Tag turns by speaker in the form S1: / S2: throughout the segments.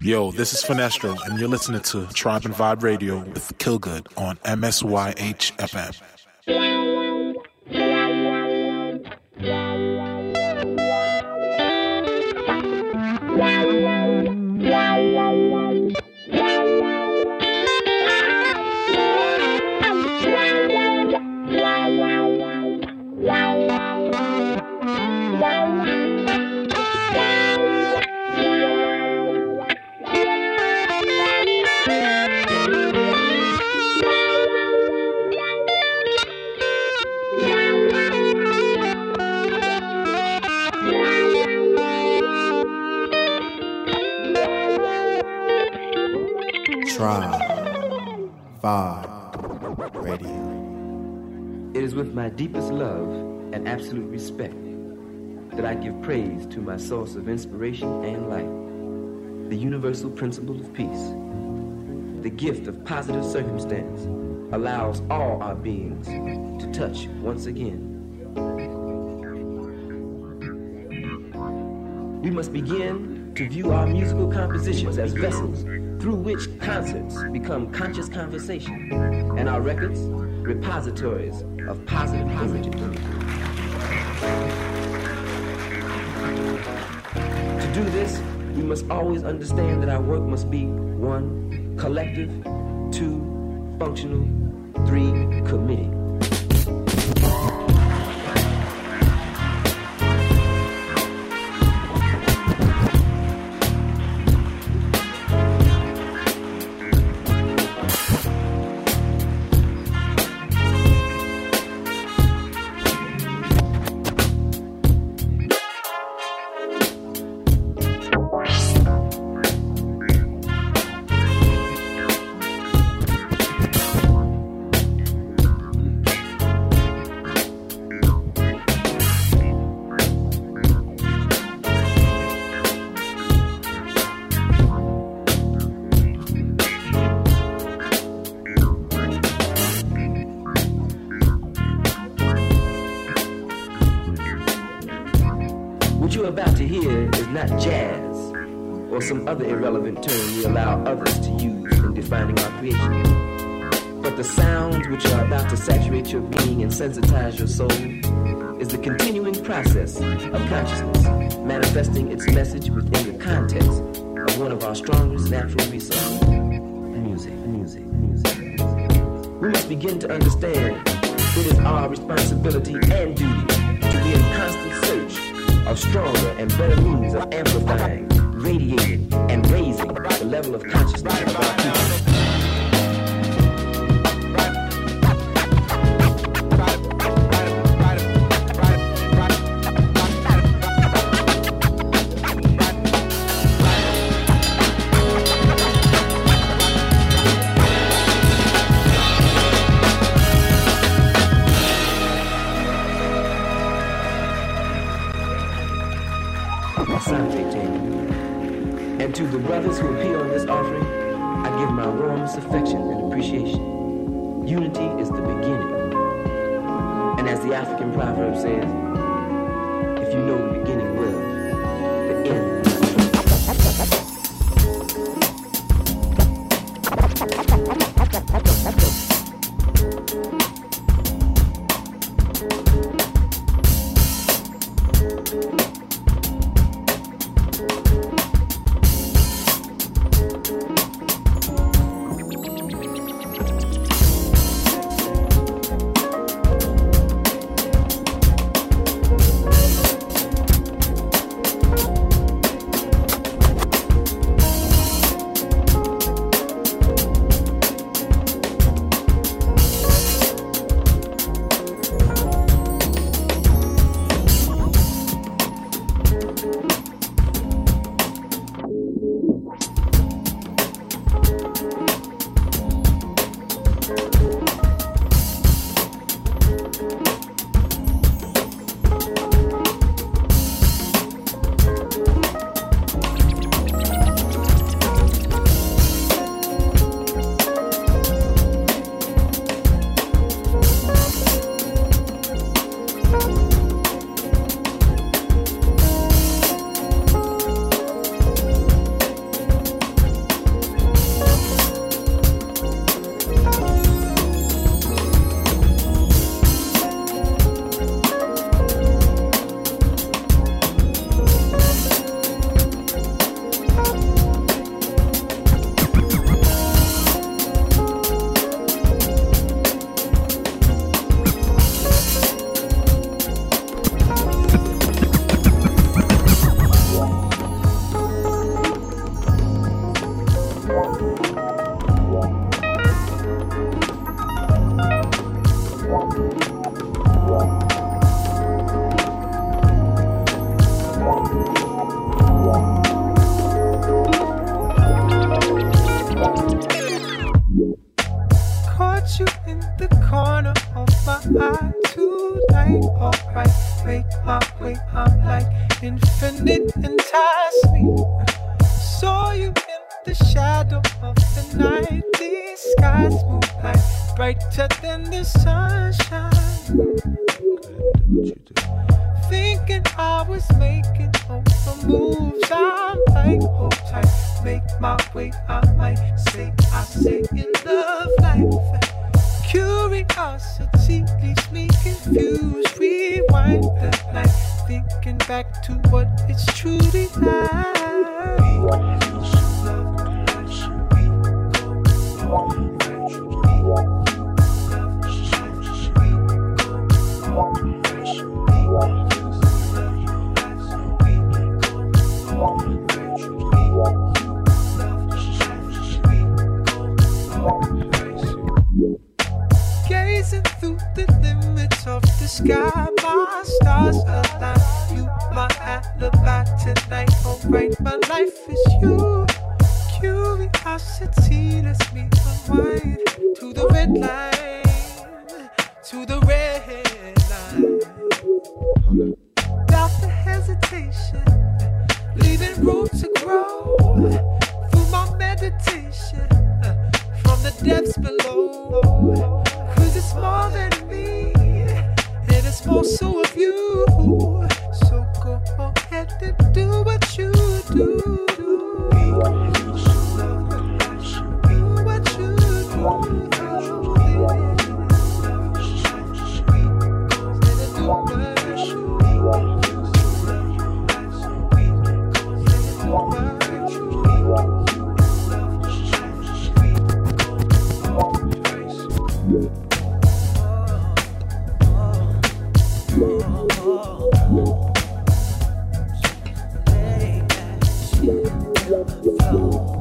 S1: Yo, this is Finestro, and you're listening to Tribe and Vibe Radio with Kilgood on MSYH FM.
S2: My deepest love and absolute respect that I give praise to my source of inspiration and life, the universal principle of peace. The gift of positive circumstance allows all our beings to touch once again. We must begin to view our musical compositions as vessels through which concerts become conscious conversation and our records repositories of positive images. To do this, we must always understand that our work must be one, collective, two, functional, three, committed. About to saturate your being and sensitize your soul is the continuing process of consciousness manifesting its message within the context of one of our strongest natural resources music, music, music. We must begin to understand it is our responsibility and duty to be in constant search of stronger and better means of amplifying, radiating, and raising the level of consciousness of our people. way I'm like infinite entice me. Saw you in the shadow of the night. These skies move like
S3: brighter than the sunshine. Thinking I was making over moves. I'm like, hold tight, make my way. I might say, I say in love life. Curiosity leaves me confused. Rewind the night, thinking back to what it's truly like. Gazing through the limits of the sky, my stars align. You, my alibi tonight. Oh, Alright, my life is you. Curiosity lets me unwind to the red line, to the red line. Without the hesitation, leaving room to grow through my meditation from the depths below. It's more than me, and it's more so of you. So go ahead and do what you do. Do what you do.
S4: All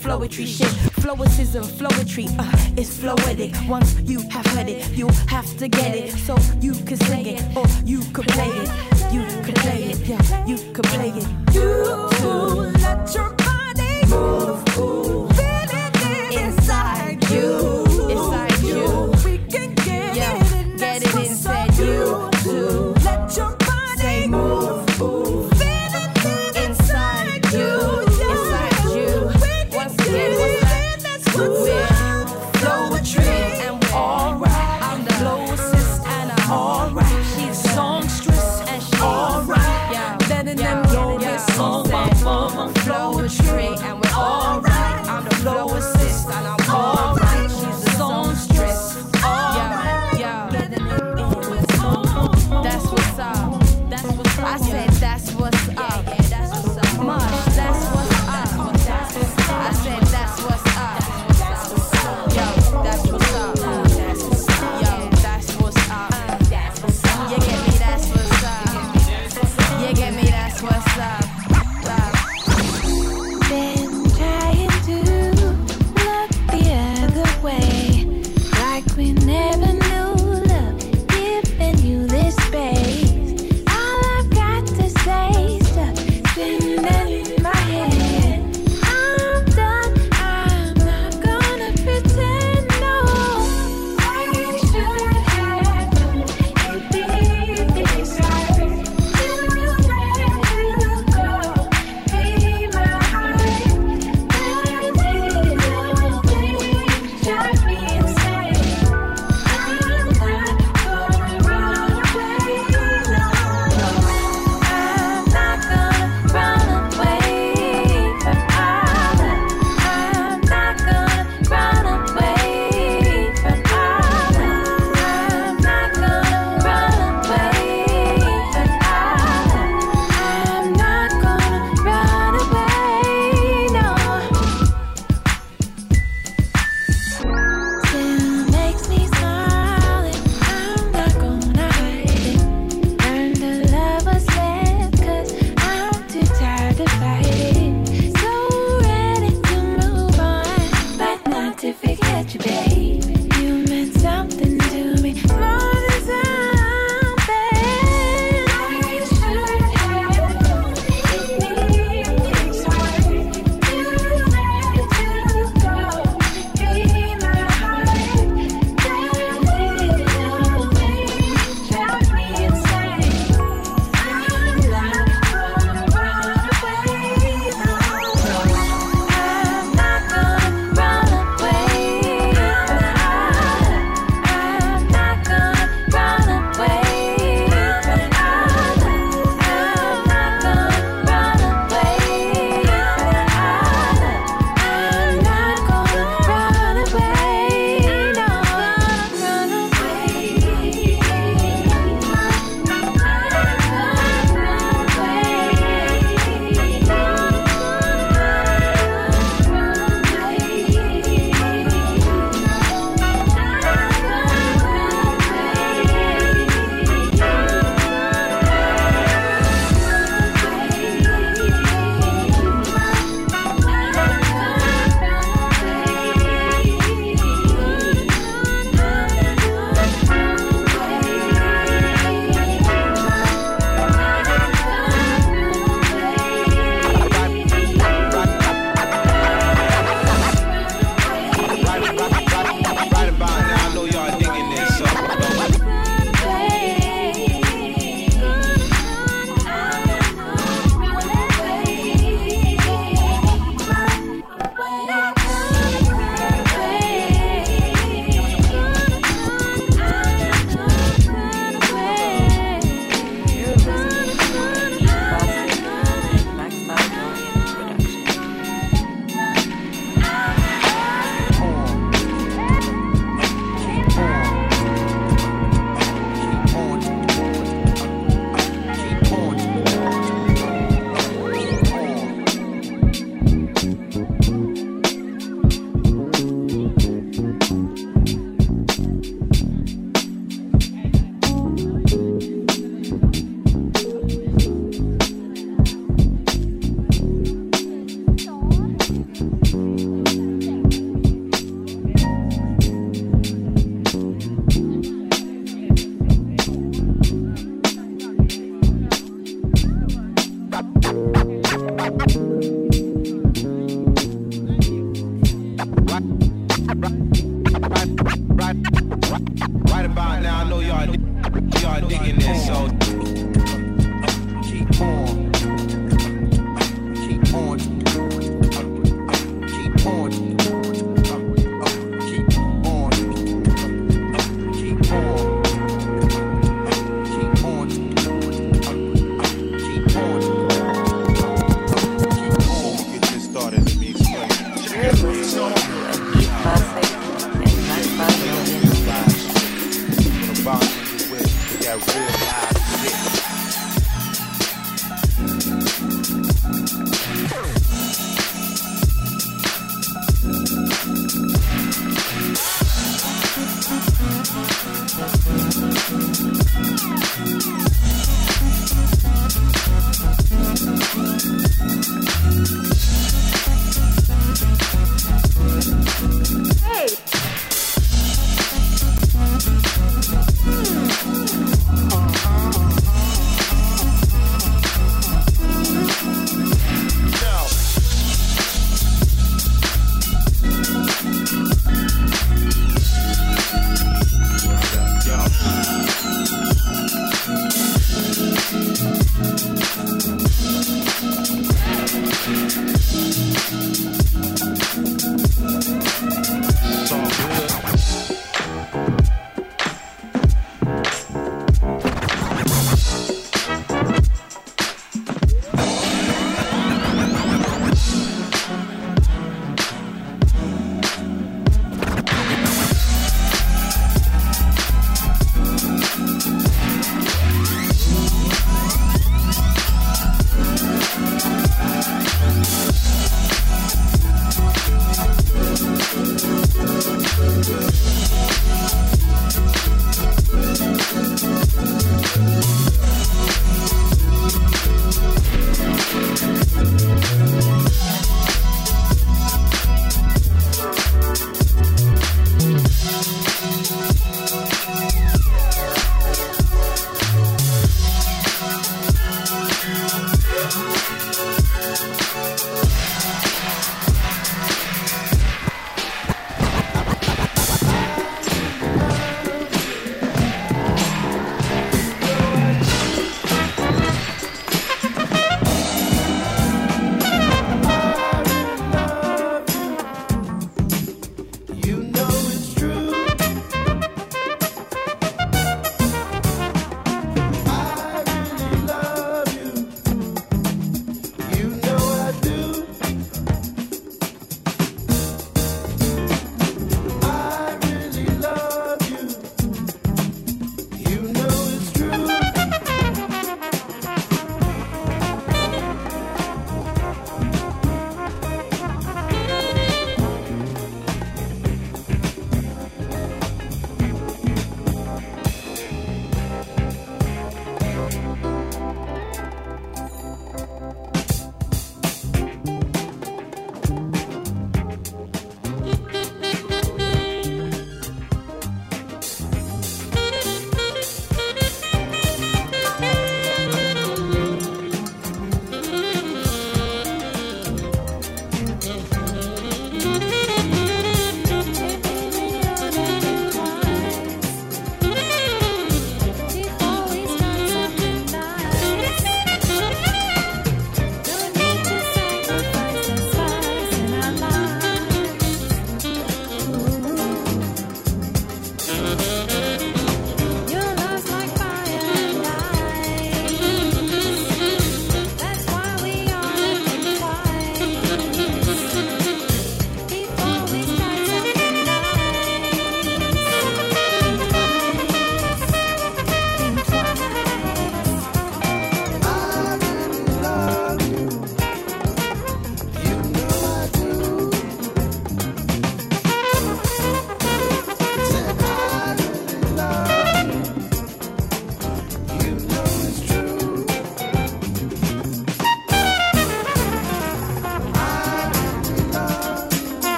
S5: Floetry shit. Flowicism, Floetry, uh, it's floetic. Once you have heard it, you have to get it. So you can sing it, or you can play it. You can play it, yeah, you can play it.
S6: You let your body move.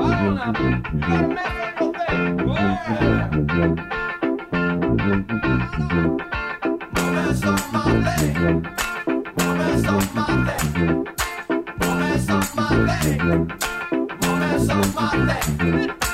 S3: Moments of my
S7: life.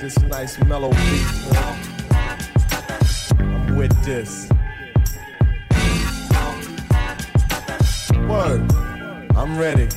S7: this nice mellow beat. I'm with this. Word,
S8: I'm
S9: ready.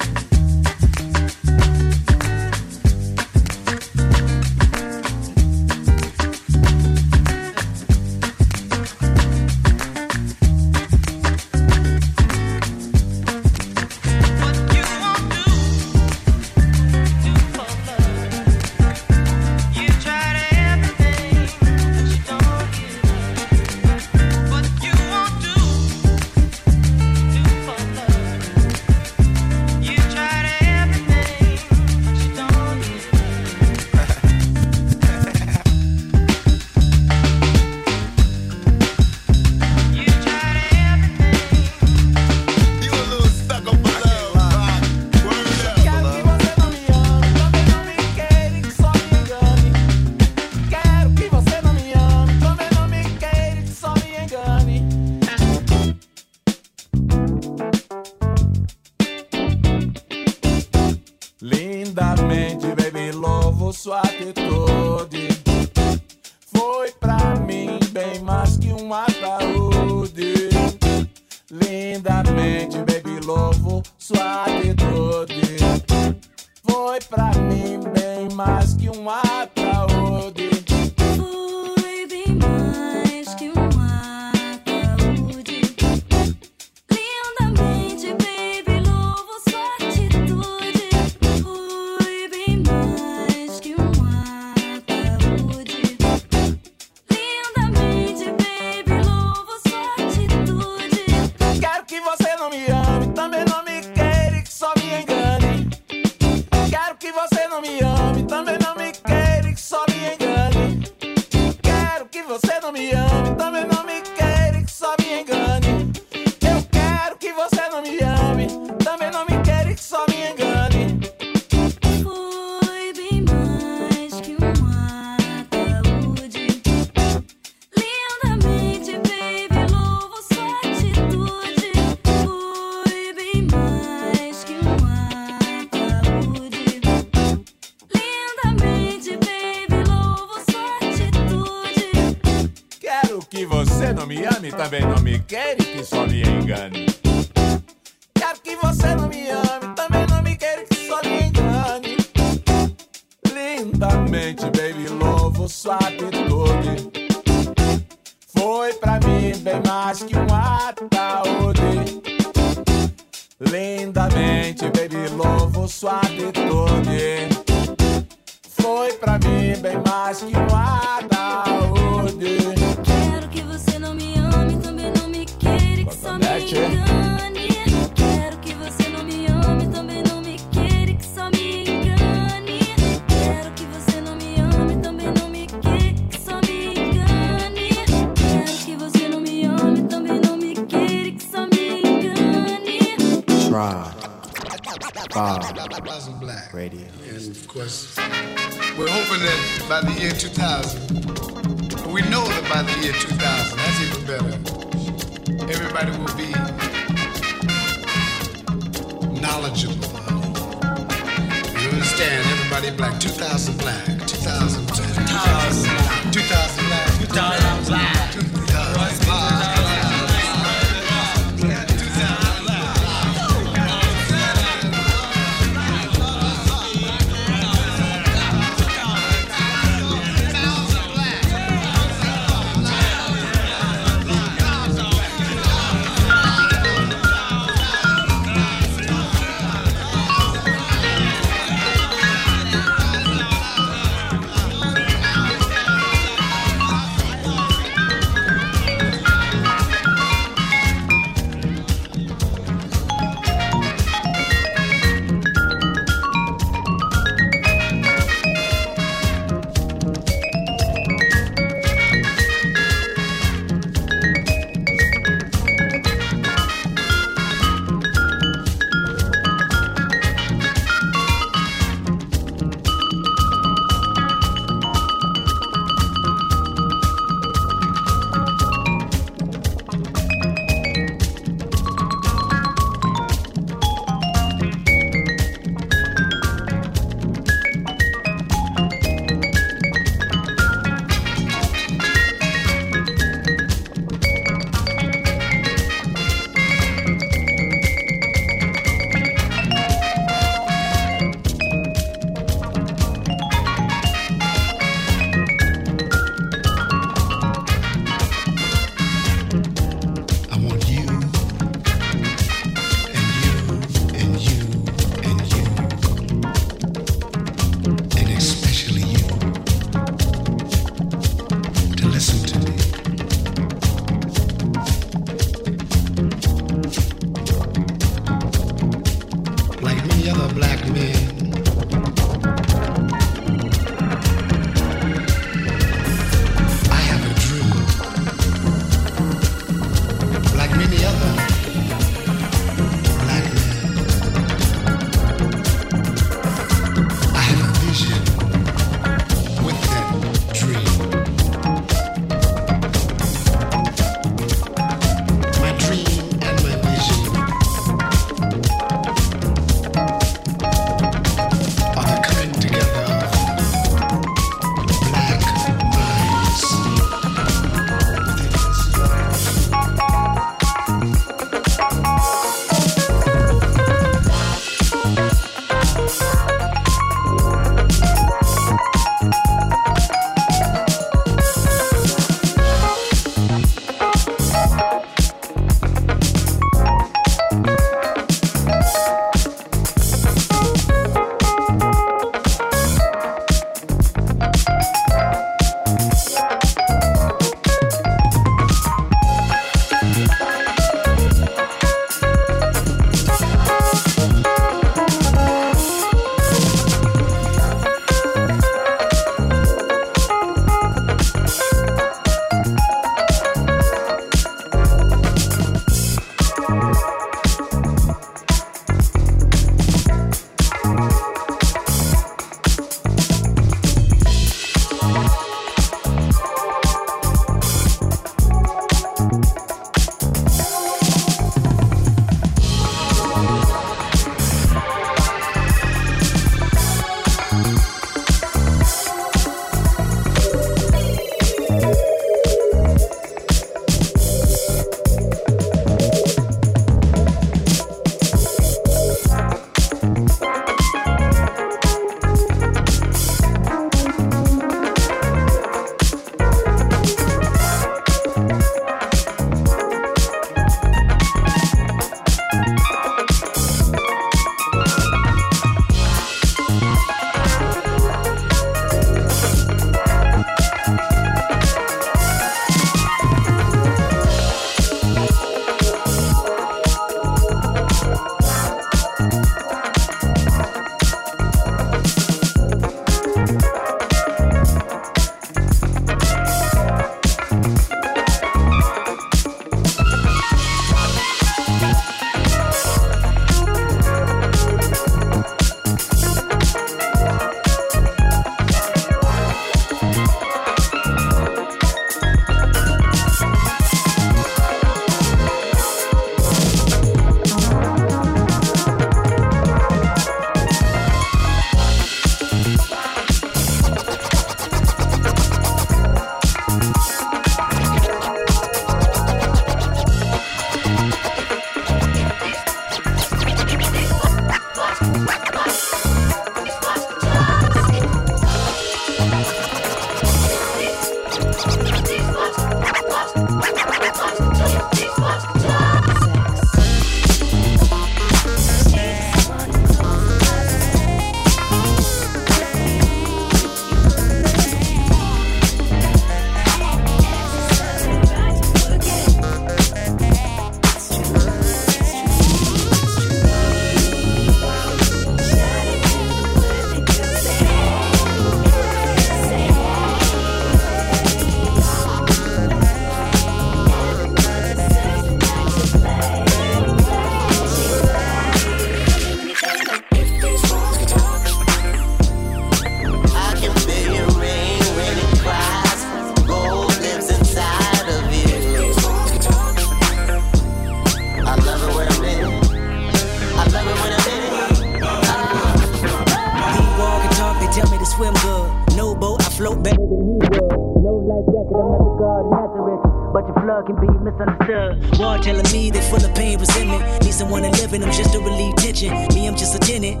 S9: Me, I'm
S10: just a tenant.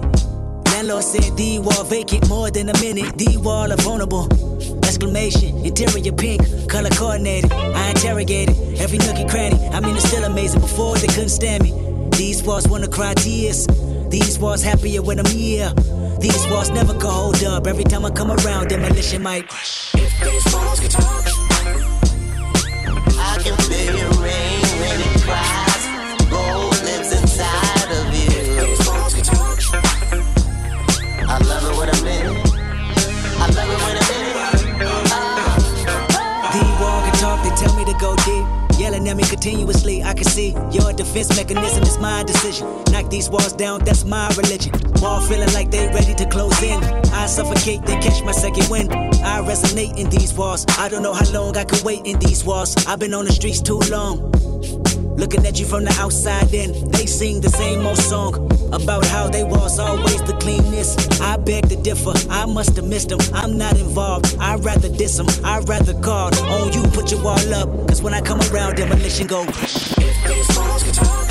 S10: Landlord said the wall vacant more than a minute. The wall are vulnerable. Exclamation, interior pink, color coordinated. I interrogated every nook and cranny. I mean, it's still amazing. Before they couldn't stand me. These walls wanna cry tears. These walls happier when I'm here. These walls never can hold up. Every time I come around, demolition might.
S11: If these walls could talk, I can feel your
S10: continuously, I can see your defense mechanism is my decision. Knock these walls down, that's my religion. Wall feeling like they ready to close in. I suffocate, they catch my second wind. I resonate in these walls. I don't know how long I could wait in these walls. I've been on the streets too long. Looking at you from the outside in, they sing the same old song about how they was always the cleanest. I beg to differ, I must have missed them. I'm not involved, I'd rather diss them. I'd rather guard on you, put your wall up. Cause when I come around, demolition go.
S11: If these talk,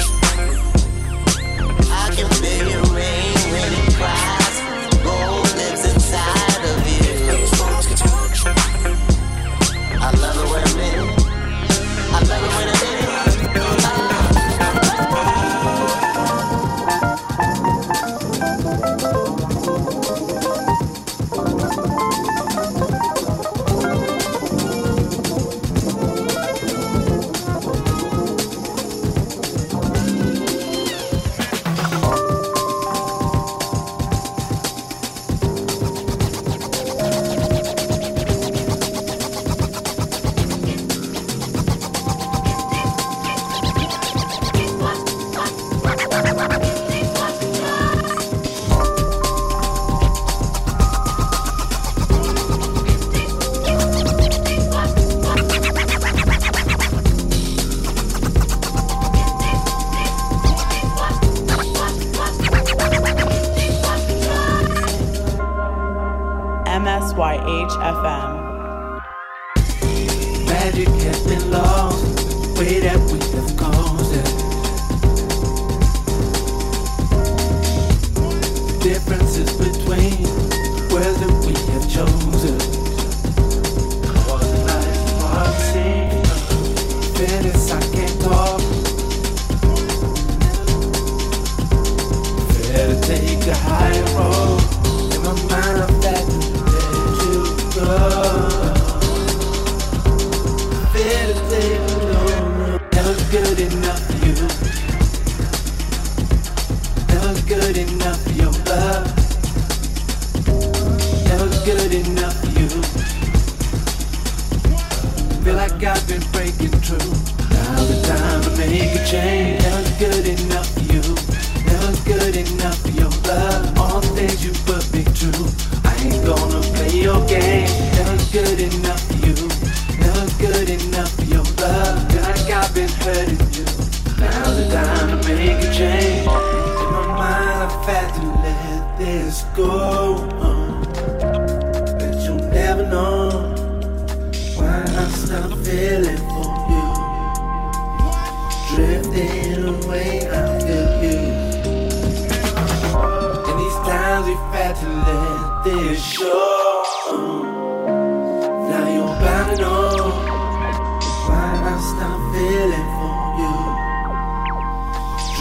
S11: I can feel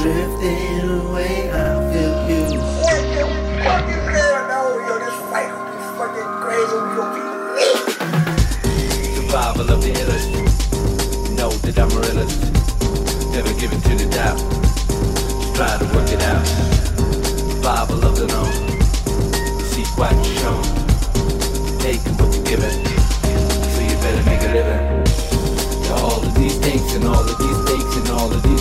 S3: Drifting away, I feel you.
S12: What? Yo, this fight is fucking crazy. We gonna be
S13: Survival of the illest. Know that I'm a realist. Never give in to the doubt. Just try to work it out. Survival of the known. Seek what you shown. Taking what you're given. So you better make a living. To all of these things and all of these takes and all of these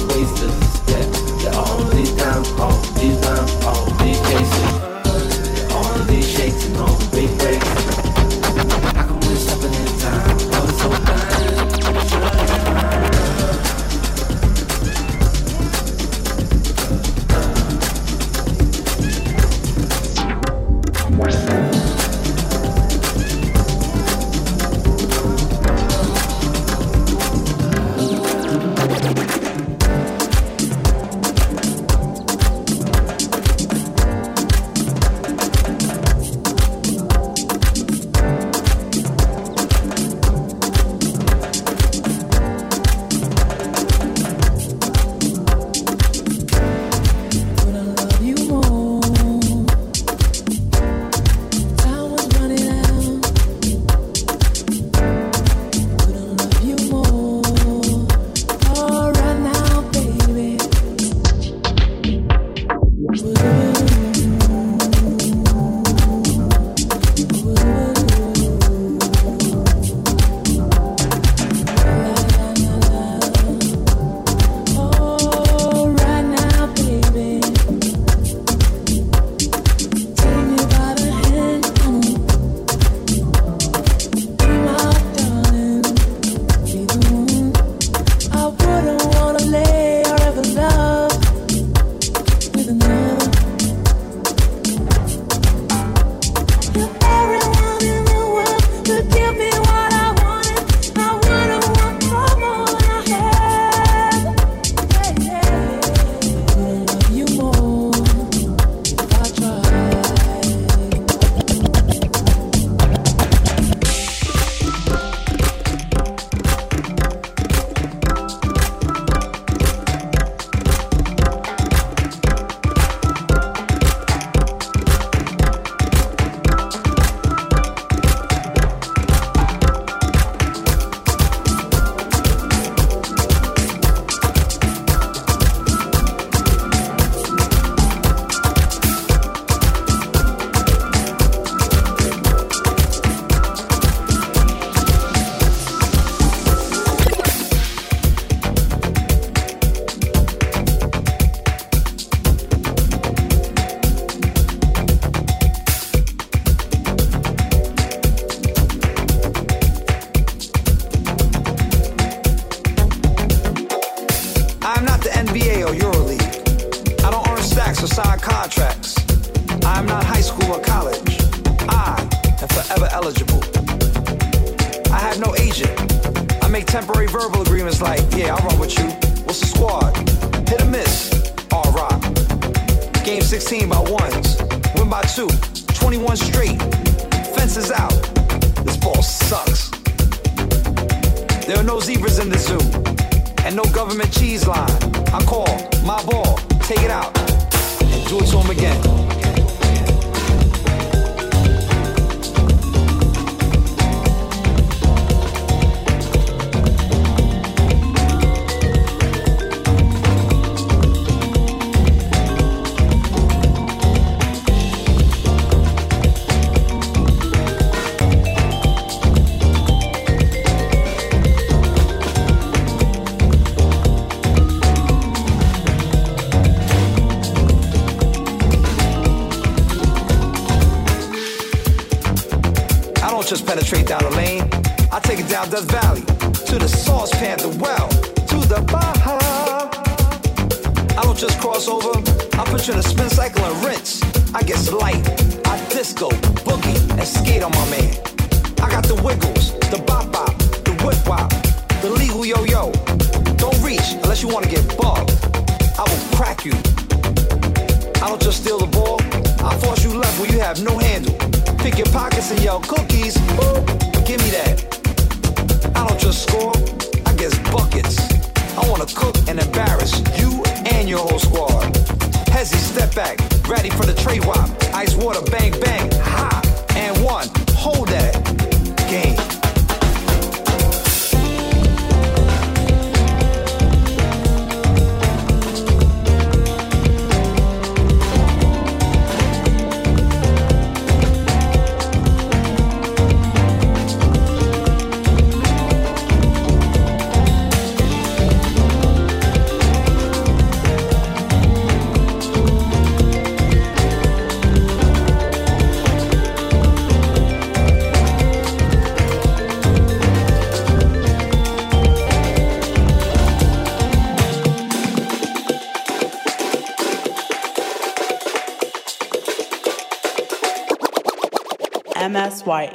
S14: well to the Baja. I don't just cross over, I put you in a spin cycle and rinse. I get light. I disco.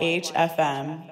S15: HFM.